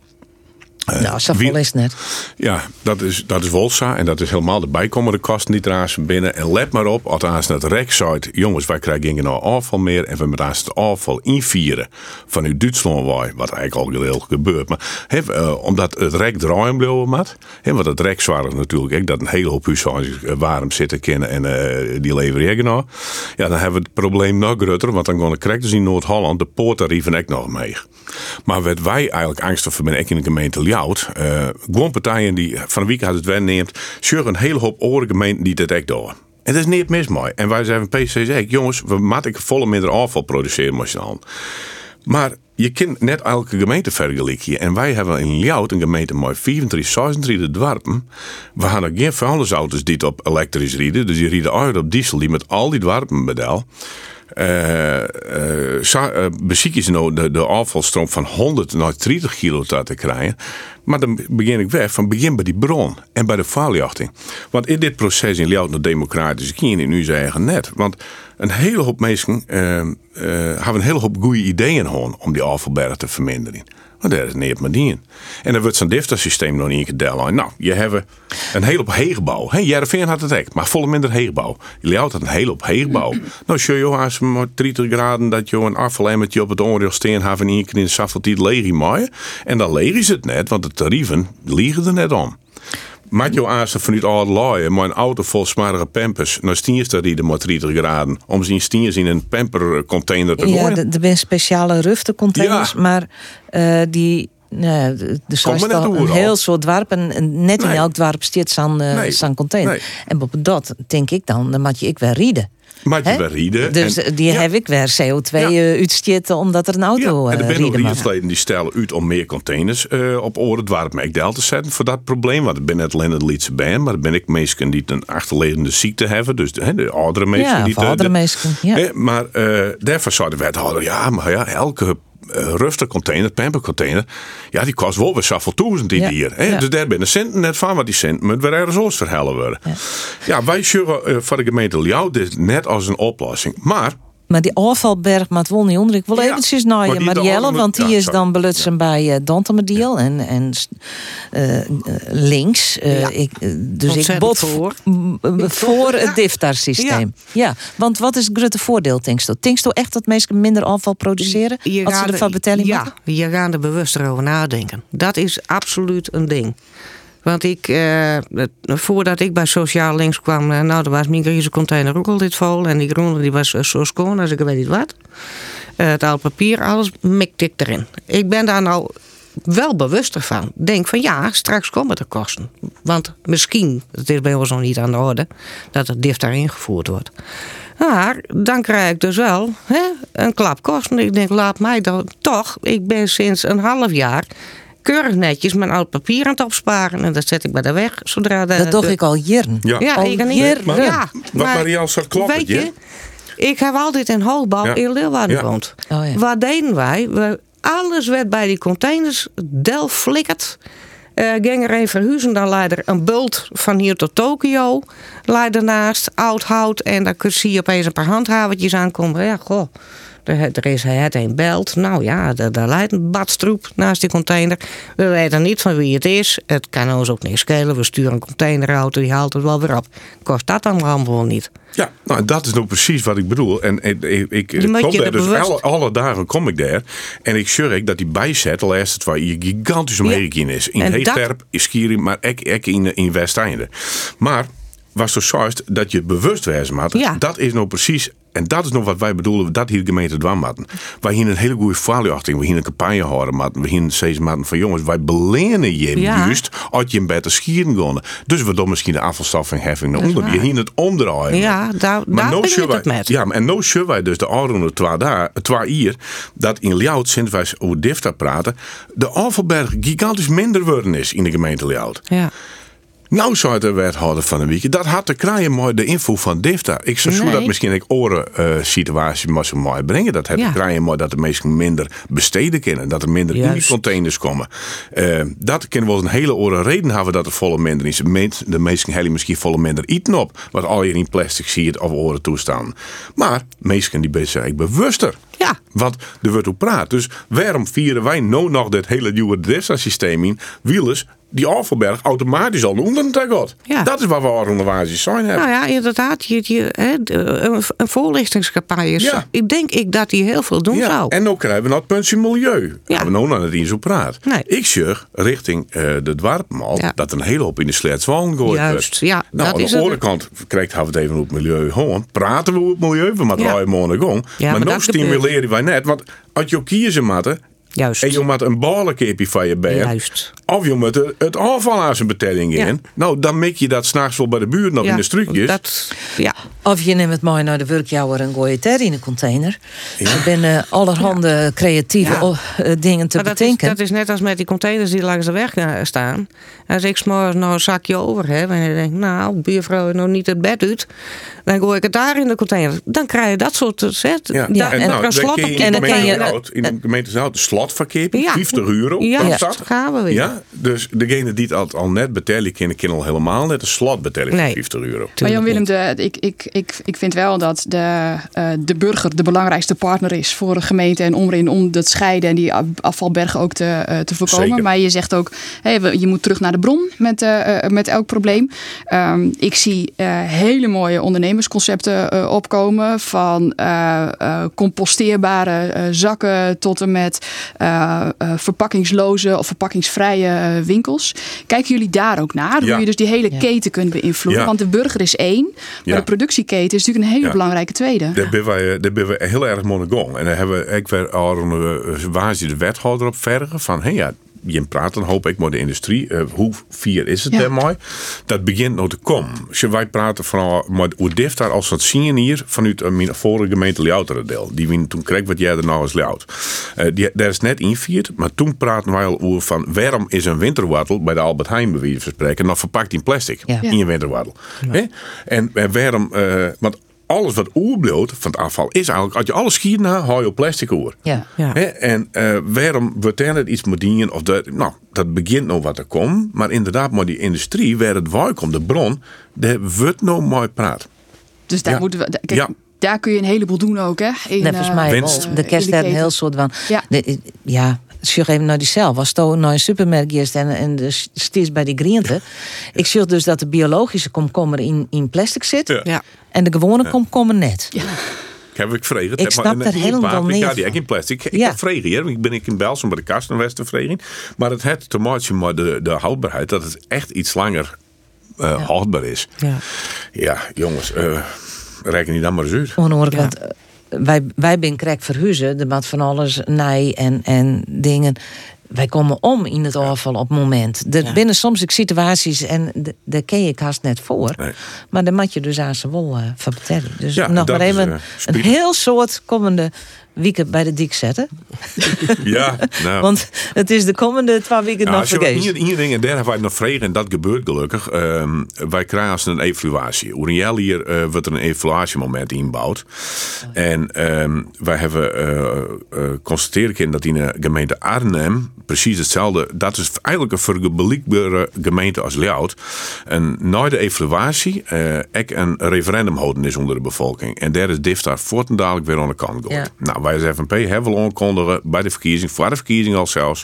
Eh, nou, vol is net. ja, dat is, dat is Wolsa. En dat is helemaal de bijkomende kosten die eraan binnen. En let maar op, althans het rek zei, jongens, wij krijgen geen afval meer. En we moeten het afval invieren van uw Duitsland, wat eigenlijk al heel gebeurt. Maar eh, omdat het rek draaien blijven moet. hè, want het rek zorgt natuurlijk ook dat een hele hoop huishoudens eh, warm zitten kunnen. En die leveren nou. Ja, dan hebben we het probleem nog groter. Want dan gaan de correctors in Noord-Holland de poortarieven ook nog mee. Maar wat wij eigenlijk angstig voor ben, ik in de gemeente Eh gewoon partijen die van de week had het wen neemt. Zorgen een hele hoop andere gemeenten die dat echt doen. En dat is niet mis mooi. En wij zijn van PC ook, jongens, we moeten volle minder afval produceren. Maar je kunt net elke gemeente vergelijken. En wij hebben in Ljout een gemeente met 34, 36 dwarpen. We hebben geen vuilnisauto's die op elektrisch rijden. Dus die rijden uit op diesel die met al die dwarpen bedel. Eh eh, eh, beziek is nou de, de afvalstroom van 100 naar 30 kilo te krijgen. Maar dan begin ik weer van begin bij die bron en bij de faaljachting. Want in dit proces in Ljout nog democratisch kiezen in nu zeggen net. Want een hele hoop mensen eh, eh, hebben een hele hoop goede ideeën om die afvalberg te verminderen. Maar daar is niet maar die in. En dan wordt zo'n DIFTA-systeem nog niet aan. Nou, je hebt een hele hoop heegbouw. Hey, Jereveen had het ook, maar volle minder heegbouw. Ljout had een hele hoop heegbouw. nou, je als maar 30 graden dat je een afvalemmertje op het oordeel steen hebben en één keer in de leeg maaien. En dan leeg is het net, want de tarieven liegen er net om. Je aanstaan vanuit al laaien, maar een auto vol smarige pampers naar stiers te rijden met 30 graden. Om zijn stiers in een pampercontainer te Ja, gooien. er er zijn speciale ruftecontainers, maar eh, die... Nou, de, de Kom maar net een heel soort dwarpen. En net in Nee. elk dwarp stiert zo'n Nee. zo'n container. Nee. En op dat denk ik dan, dan moet je ik weer rieden. Rijden. Dus En- die Ja. heb ik weer CO2 eh, uitstieten omdat er een auto En er eh zijn ook riedsleden die stellen uit om meer containers eh, op oren Meekdel te zetten voor dat probleem. Want ik ben net alleen het Lietse band, maar dan ben ik mensen die een achterliggende ziekte hebben. Dus de, de oudere mensen Ja, die oudere de- mensen, ja. Maar eh daarvoor zou de wethouder, ja, maar ja, elke eh, rustig container, pampercontainer, ja, die kost wel weer zoveel duizend in Ja, hier. Hè? ja. Dus daar binnen centen net van, maar die centen moet weer ergens verhellen worden. Ja, wij zullen eh, voor de gemeente Ljouw dit net als een oplossing. Maar Maar die afvalberg maakt wel niet onder. Ik wil Ja, eventjes naar je Marielle, want die ja, is dan belutsen bij Dantemediel en, en eh, links. Eh, ik, dus ik bot voor. voor het DIFTAR-systeem. Ja. want wat is het grote voordeel, denkst u? Denkst u echt dat mensen minder afval produceren als ze ervan betalen Ja, moeten? je gaat er bewuster over nadenken. Dat is absoluut een ding. Want ik, eh, voordat ik bij Sociaal Links kwam, eh, nou, dan was mijn container ook al dit vol. En die groene die was eh, zo schoon als ik weet niet wat. Eh, het oud papier, alles mikte ik erin. Ik ben daar nou wel bewuster van. Denk van ja, straks komen er kosten. Want misschien, het is bij ons nog niet aan de orde, dat het DIF daar ingevoerd wordt. Maar dan krijg ik dus wel hè, een klap kosten. Ik denk, laat mij dan toch. Ik ben sinds een half jaar keurig netjes mijn oud papier aan het opsparen. En dat zet ik bij de weg. Zodra de, Dat doe ik al jaren. Ja. Ja, Al ik niet. Maar- ja, wat Marianne zegt, klopt Weet je, ik heb altijd in hoogbouw Ja. in Leeuwarden Ja. gewoond. Oh, ja. Wat deden wij? We, alles werd bij die containers del flikkerd. Eh ging er een verhuizen, dan leidt er een bult van hier tot Tokio. Leidt ernaast, oud hout. En dan kun- zie je opeens een paar handhavertjes aankomen. Ja, goh. Er, is het een belt. Nou ja, daar, leidt een badstroep naast die container. We weten niet van wie het is. Het kan ons ook niks schelen. We sturen een containerauto, die haalt het wel weer op. Kost dat dan allemaal niet? Ja, nou, dat is nou precies wat ik bedoel. En ik, ik, ik kom daar dus alle, alle dagen kom ik daar. En ik zorg dat die bijzet, al eerst het waar je gigantisch omheen is. In Heesterp, in Skierim, maar ook, ook in, in Westeinde. Maar was zo juist dat je bewust wezen moet. Ja. Dat is nou precies. En dat is nog wat wij bedoelen, dat hier de gemeente matten. Wij hier een hele goede verhaal we hier een campagne houden matten. We hier steeds matten van jongens, wij belenen je Ja. juist als je een beter schieren gaan. Dus we doen misschien de afvalstoffenheffing naar onder. Je waar. hier het omdraaien. Ja, daar, Maar daar nou ben zullen het met. Ja, maar en nou zullen wij dus de oude twee daar, twee hier, dat in Ljout, sinds wij over DIFTA praten, de afvalberg gigantisch minder worden is in de gemeente Ljout. Ja. Nou zou de wethouder van de week, dat had te krijgen mooi de info van DIFTA. Ik zou zo Nee. dat misschien ik oren eh, situatie maar zo mooi brengen. Dat had Ja. te krijgen dat de mensen minder besteden kunnen. Dat er minder in die containers komen. Eh, dat kunnen wel eens een hele oren reden hebben dat er volle minder is. De meesten hebben misschien volle minder eten op. Wat al je in plastic ziet of oren toestaan. Maar meesten die zijn eigenlijk bewuster. Ja. Want er wordt op praat. Dus waarom vieren wij nou nog dit hele nieuwe DIFTA-systeem in? Wielers die afvalberg automatisch al onder het gaat. Ja. Dat is waar we organisaties zijn hebben. Nou ja, inderdaad. Je, je, hè, een, een voorlichtingscampagne. Ja. Ik denk ik dat die heel veel doen Ja, zou. en nu krijgen we het puntje milieu. Ja. Gaan we nou naar het in zo praat. Nee. Ik zeg richting eh, de dwarpmal Ja. dat een hele hoop in de sleetswallen gooit Juist, ja, Nou, dat aan de het. andere kant krijgt we het even op milieu gewoon. Praten we het milieu, we moeten Ja. draaien morgen gang. Ja, maar maar dat gebeurt. stimuleren wij net. Want als je kiezen matten Juist. en je moet een ballenkepje van je been. Juist. Of je moet het- het afval aan zijn betelling in. Ja. Nou, dan mik je dat s'nachts wel bij de buurt nog Ja, in de struikjes. Dat, ja. Of je neemt het mooi naar de werkjouwer en gooi het er in een container. Er zijn allerhande creatieve Ja. oh, eh, dingen te Maar dat, is, bedenken. dat is net als met die containers die langs de weg eh, staan. Als ik s'morgens nog een zakje over heb en ik denk, nou, buurvrouw heeft nog niet het bed uit. Dan gooi ik het daar in de container. Dan krijg je dat soort zet. Ja, Da- en, en nou, dan slot op je die in de dan kan je- in de gemeente Zout Ja. 50 euro. Ja, ja, stad. gaan we weer. Ja, dus degene die het al, al net betalen, kunnen kunnen al helemaal net een slot betalen voor Nee. 50 euro. Maar Jan Willem, de, ik, ik, ik, ik vind wel dat de, eh, de burger de belangrijkste partner is voor de gemeente en omring om dat scheiden en die afvalbergen ook te, eh, te voorkomen. Zeker. Maar je zegt ook, hey, we- je moet terug naar de bron met, eh, eh, met elk probleem. Ehm, ik zie eh, hele mooie ondernemersconcepten eh, opkomen van eh, eh, composteerbare eh, zakken tot en met eh, eh, verpakkingsloze of verpakkingsvrije eh, winkels. Kijken jullie daar ook naar? Ja. Hoe je dus die hele keten kunt beïnvloeden? Ja. Want de burger is één, maar Ja. de productieketen is natuurlijk een hele Ja. belangrijke tweede. Daar ben wij, daar ben we heel erg monogong. En daar hebben we ik al een eh, waar ze de wethouder op vergen van, hé ja, je praat dan hoop ik met de industrie. eh, hoe vier is het Ja. mooi? Dat begint nou te komen. Dus wij praten vooral met hoe dift daar als wat zien hier vanuit eh, mijn vorige gemeente Ljouteren deel. Die we toen kreeg wat jij er nou als Ljout. Eh die, daar is net invierd, maar toen praten wij al over van waarom is een winterwartel bij de Albert Heijn bij wijze van spreken nog verpakt in plastic Ja. in je winterwartel. Hè? En, en waarom, want alles wat oerbloot van het afval is eigenlijk, als je alles schiet na, hou je op plastic oer. Ja. Hè, En eh, waarom wordt er net iets moet dienen? Of dat, nou, dat begint nog wat te komen. Maar inderdaad, maar die industrie, waar het waar komt, de bron, daar wordt nog mooi praat. Dus daar Ja. moeten we. Kijk, Ja. daar kun je een heleboel doen ook, hè? In, Net volgens eh, mij Winst. wel. De kerst een heel soort van. Ja. De, ja, Sjoeg even naar die cel. Was toen naar een supermarkt eerst en, en de steeds bij die groenten. Ik zie dus dat de biologische komkommer in, in plastic zit. Ja. En de gewone Ja. komkommer net. Heb ik vregen. Ik snap daar helemaal niet Ja, die heb ik in plastic. Ik Ja. heb vregen hier. Ik ben ik in Belgium bij de kast en Westen vregen. Maar het het te maken met de, de houdbaarheid. Dat het echt iets langer eh, houdbaar is. Ja. Ja, jongens. eh reken niet dan maar eens uit. Onhoorlijk, want eh, wij, wij zijn krek verhuizen. Er moet van alles nij en, en dingen. Wij komen om in het afval op het moment. Er binnen soms ook situaties en de- daar ken je haast net voor. Maar dan moet je dus aan ze wel eh van vertellen. Dus Ja, nog maar even eh, een heel soort komende weken bij de dik zetten. (laughs) Ja, nou. Want het is de komende twee weken Ja, nog vergeet. hier, hier dingen, daar hebben wij nog vregen en dat gebeurt gelukkig. Ehm, wij krijgen een evaluatie. Jaar hier eh, wordt er een evaluatiemoment ingebouwd. En ehm, wij hebben eh eh, constateren dat in de gemeente Arnhem precies hetzelfde. Dat is eigenlijk een vergelijkbare gemeente als Leeuwarden. En na de evaluatie eh ik een referendum houden is onder de bevolking. En daar is DIF daar voortendadelijk weer aan de kant. Ja. Nou, wij als FNP hebben we aankondigen bij de verkiezing, voor de verkiezing al zelfs.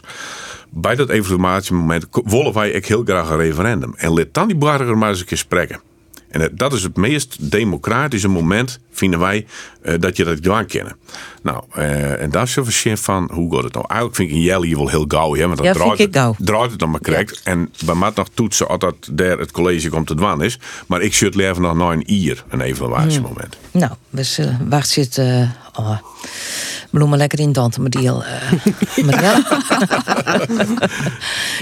Bij dat evaluatiemoment willen wij ook heel graag een referendum. En laat dan die burger maar eens een keer spreken. En dat is het meest democratische moment, vinden wij, eh, dat je dat gewoon kennen. Nou, eh, en daar is verschil van, hoe gaat het nou? Eigenlijk vind ik een jelly wel heel gauw, hè, want dat Ja, vind draait, ik het, draait het dan maar correct. En we moeten nog toetsen als dat daar het college komt te dwan is. Maar ik zit leven nog na een ier, een evaluatiemoment. Nou, we zullen, wacht zit. eh oh, bloemen lekker in Mariel. eh (laughs) Marielle.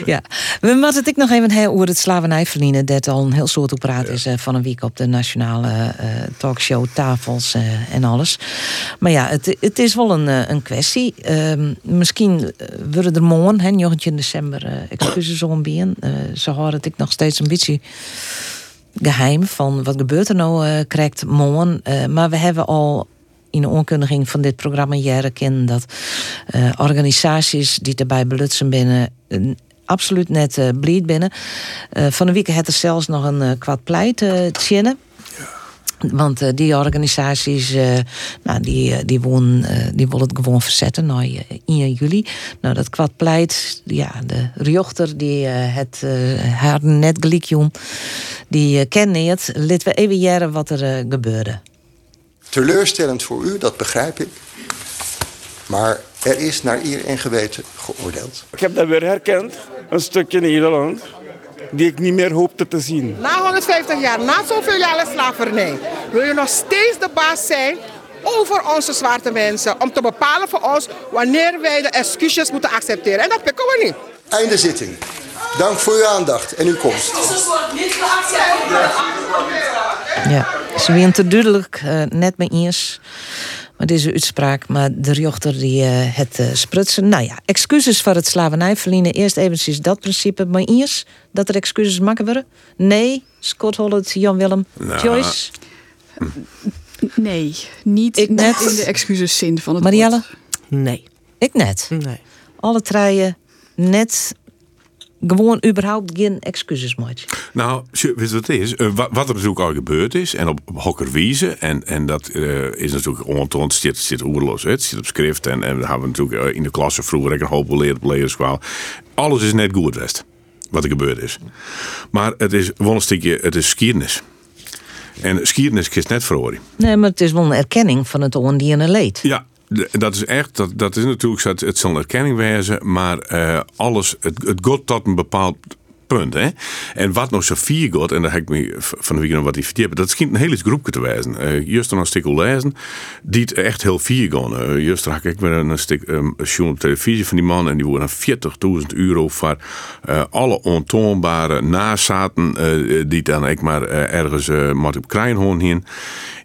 ja, we moeten het ik nog even heel over het slavernijverliezen. Dat al een heel soort op praat is van een week op de nationale talkshow, tafels en alles. Maar ja, het, het is wel een, eh, een kwestie. Ehm, misschien eh, worden er morgen, hè, 19 december, eh, excuses om bien. Hoor het ik nog steeds een beetje geheim van wat gebeurt er nou, eh krijgt morgen. Maar we hebben al in de onkundiging van dit programma jaren dat organisaties die erbij belutsen binnen absoluut net bleed binnen. Van de week had er zelfs nog een kwad pleit tjinnen. Want eh, die organisaties, eh, nou, die, eh, die, won, eh, die willen het gewoon verzetten naar eh, 1 juli. Nou, dat kwad pleit, ja, de riochter die het haar net gelijk jong, die uh, kende het. Laten we even jaren wat er gebeurde. Teleurstellend voor u, dat begrijp ik. Maar er is naar eer en geweten geoordeeld. Ik heb dat weer herkend, een stukje Nederland, die ik niet meer hoopte te zien. Na 150 jaar, na zoveel jaren slavernij, wil je nog steeds de baas zijn over onze zwarte mensen. Om te bepalen voor ons wanneer wij de excuses moeten accepteren. En dat pikken we niet. Einde zitting. Dank voor uw aandacht en uw komst. Ja, ze waren te duidelijk, eh, net met eens. Maar deze uitspraak, maar de rechter die eh, het eh, sprutsen. Nou ja, excuses voor het slavernijverliezen. Eerst eventjes dat principe. Maar eerst dat er excuses maken worden? Nee, Scott Holland, Jan Willem, Nou, Joyce. Nee, niet, Ik net. in de excuses-zin van het Marielle? woord. Nee. Ik net. Nee. Alle treien net gewoon überhaupt geen excuses maken. Nou, weet je wat het is? Eh, wa- wat er natuurlijk al gebeurd is, en op Hokkerwiese, en, en dat eh, is natuurlijk ontoond, het zit, oerloos, het zit op schrift, en, en we hebben natuurlijk eh, in de klasse vroeger een hoop geleerd op. Alles is net goed geweest, wat er gebeurd is. Maar het is wel een stukje, het is skiernis. En skiernis is net verhoren. Nee, maar het is wel een erkenning van het ondiende leed. Ja, dat is echt, dat, dat is natuurlijk het, het zal een erkenning wezen, maar eh, alles, het, het gaat tot een bepaald punt. Hè? En wat nog zo vier gaat, en daar heb ik me van de nog wat in verdiept, dat schijnt een hele groepje te wezen. Eh juist een stuk lezen, die het echt heel vier gaan. Eh juist had ik weer een stuk um, show op televisie van die man, en die worden 40.000 euro voor alle ontoonbare nazaten, die dan ik maar ergens uh, op Krijnhoorn heen.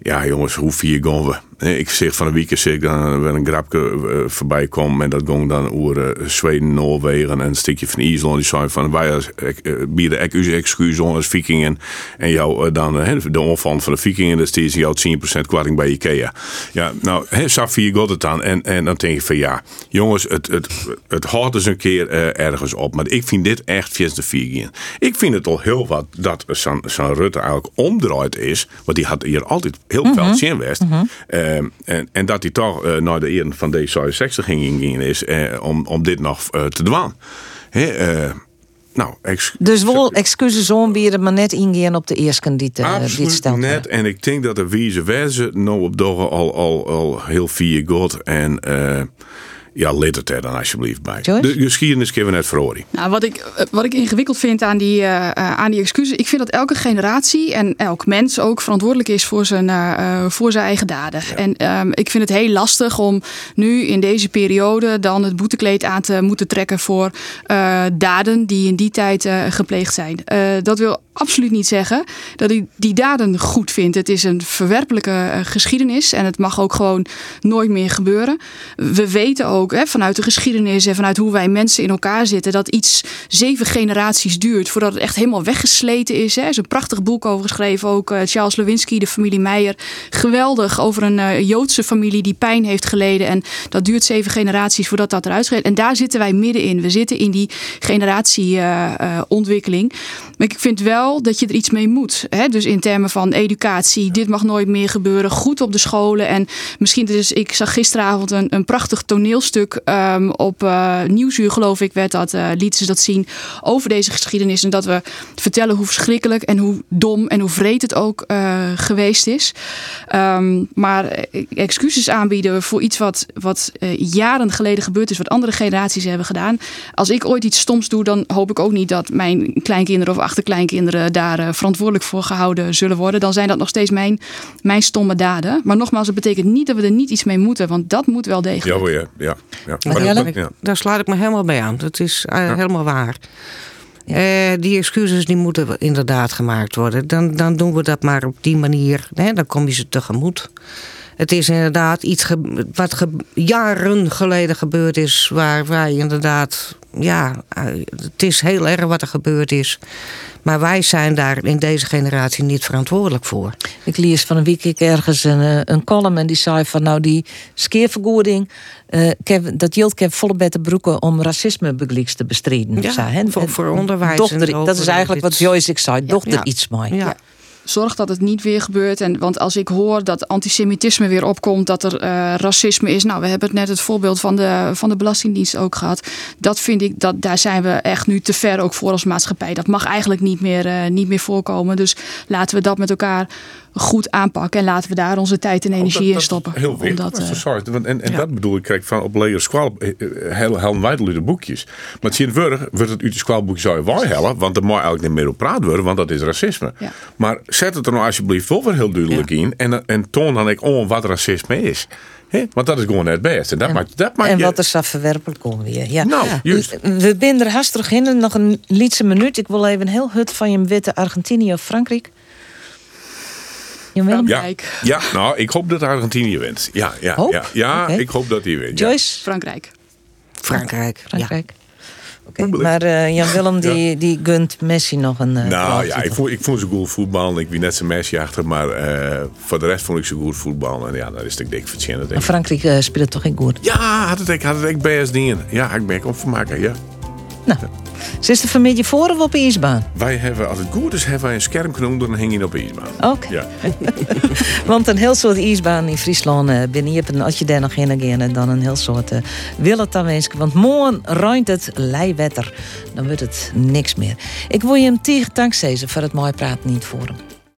Ja, jongens, hoe vier gaan we? eh, ik zeg van een week zie ik dan weer een grapje eh, voorbij komen. En dat ging dan over eh, Zweden, Noorwegen en een stukje van IJsland. Die zei van wij eh, eh, bieden u excuus als vikingen. En jou eh, dan eh, de omvang van de vikingen. Dat is jou 10% korting bij Ikea. Ja, nou, hè, vier god het dan. En, en dan denk ik van ja, jongens, het, het, het houdt eens een keer eh, ergens op. Maar ik vind dit echt via de vier Ik vind het al heel wat dat zo'n Rutte eigenlijk omdraaid is. Want die had hier altijd heel veel zin west. Ehm, en, en dat hij toch eh, naar de eer van D66 ging ingaan is eh, om, om dit nog eh, te doen. Nou, Dus wel excuses aanbieden, maar net ingaan op de eerste die, uh, Absoluut stelt. net. En ik denk dat de wijze wijze nou op doggen al, al, al heel vier god. En ja, let het er dan alsjeblieft bij. Joyce? De geschiedenis kunnen we net verhoren. Nou, wat ik, eh, wat ik ingewikkeld vind aan die, eh, eh, aan die excuses, ik vind dat elke generatie en elk mens ook verantwoordelijk is voor zijn, voor zijn eigen daden. En ehm, ik vind het heel lastig om nu in deze periode dan het boetekleed aan te moeten trekken voor eh, daden die in die tijd eh, gepleegd zijn. Eh, dat wil absoluut niet zeggen dat ik die daden goed vind. Het is een verwerpelijke geschiedenis en het mag ook gewoon nooit meer gebeuren. We weten ook hè, vanuit de geschiedenis en vanuit hoe wij mensen in elkaar zitten dat iets zeven generaties duurt voordat het echt helemaal weggesleten is. Hè. Er is een prachtig boek over geschreven, ook eh, Charles Lewinsky, de familie Meijer. Geweldig over een eh, Joodse familie die pijn heeft geleden. En dat duurt zeven generaties voordat dat eruit gaat. En daar zitten wij middenin. We zitten in die generatieontwikkeling. maar ik vind wel dat je er iets mee moet. Hè? Dus in termen van educatie, dit mag nooit meer gebeuren. Goed op de scholen. En misschien, dus, ik zag gisteravond een, een prachtig toneelstuk ehm, op eh, Nieuwsuur, geloof ik, werd dat, eh, lieten ze dat zien over deze geschiedenis. En dat we vertellen hoe verschrikkelijk en hoe dom en hoe vreed het ook eh, geweest is. Ehm, maar excuses aanbieden voor iets wat, wat jaren geleden gebeurd is, wat andere generaties hebben gedaan. Als ik ooit iets stoms doe, dan hoop ik ook niet dat mijn kleinkinderen of achterkleinkinderen daar verantwoordelijk voor gehouden zullen worden. Dan zijn dat nog steeds mijn, mijn stomme daden. Maar nogmaals, dat betekent niet dat we er niet iets mee moeten, want dat moet wel degelijk. Ja, ja. Ja, dat-. Daar sluit ik me helemaal bij aan. Dat is eh, helemaal waar. Eh, die excuses die moeten inderdaad gemaakt worden. Dan, dan doen we dat maar op die manier. Hè? Dan kom je ze tegemoet. Het is inderdaad iets ge- wat ge- jaren geleden gebeurd is. Waar wij inderdaad. Ja, eh, het is heel erg wat er gebeurd is. Maar wij zijn daar in deze generatie niet verantwoordelijk voor. Ik lees van een week ik ergens een, eh, een column en die zei van nou die skeervergoeding, eh, dat hield ik heb volle bette broeken om racisme te bestrijden. Ja, zei, voor- voor onderwijs dochter- en dat is eigenlijk wat Joyce ik zei, dochter Ja. iets mee. Ja. Zorg dat het niet weer gebeurt. En, want als ik hoor dat antisemitisme weer opkomt, dat er eh, racisme is. Nou, we hebben het net het voorbeeld van de, van de Belastingdienst ook gehad. Dat vind ik, dat, daar zijn we echt nu te ver ook voor als maatschappij. Dat mag eigenlijk niet meer, eh, niet meer voorkomen. Dus laten we dat met elkaar goed aanpakken. En laten we daar onze tijd en energie in stoppen. Heel dat, dat, eh, sorry, want en en dat bedoel ik, krijg van op lege squal heel heel de boekjes. Maar wurg wordt het uit de squalboek zou je wel want er moet eigenlijk niet meer op praat worden, want dat is racisme. Ja. Maar zet het er nou alsjeblieft wel weer heel duidelijk in en, en toon dan ik om wat racisme is. Hè? Want dat is gewoon het beste. Dat maakt dat maakt En je- wat er zo verwerpelijk kon weer. Ja. Nou, juist. We zijn er hastig in. Nog een lietse minuut. Ik wil even heel hut van je witte Argentinië of Frankrijk. Je ja, ja, nou, ik hoop dat Argentinië wint. Ja, ja, Hoop? ja, ja ik hoop dat hij wint. ja. Joyce? Frankrijk. Frankrijk. Frankrijk. Oké, Maar eh, Jan Willem (laughs) die, die gunt Messi nog een. eh, Nou ja, ik vond, ik vond ze goed voetballen. Ik wie net zijn mesje achter. Maar eh, voor de rest vond ik ze goed voetballen. En ja, dat is het dik Maar ik. Frankrijk speelt toch in goed. Ja, had het ik, had het ik best dingen. Ja, ik ben ik op vermaken, ja. Zit de familie voor of op de ijsbaan? Wij hebben, als het goed is, hebben wij een scherm genoemd en dan hing je op de ijsbaan. Oké. Ja. (laughs) Want een heel soort ijsbaan in Friesland eh binnen je hebt, en als je daar nog heen gaat, dan een heel soort wil het dan wensen. Want morgen ruimt het leiwetter. Dan wordt het niks meer. Ik wil je hem tegen dankzij voor het mooie praten niet voor hem.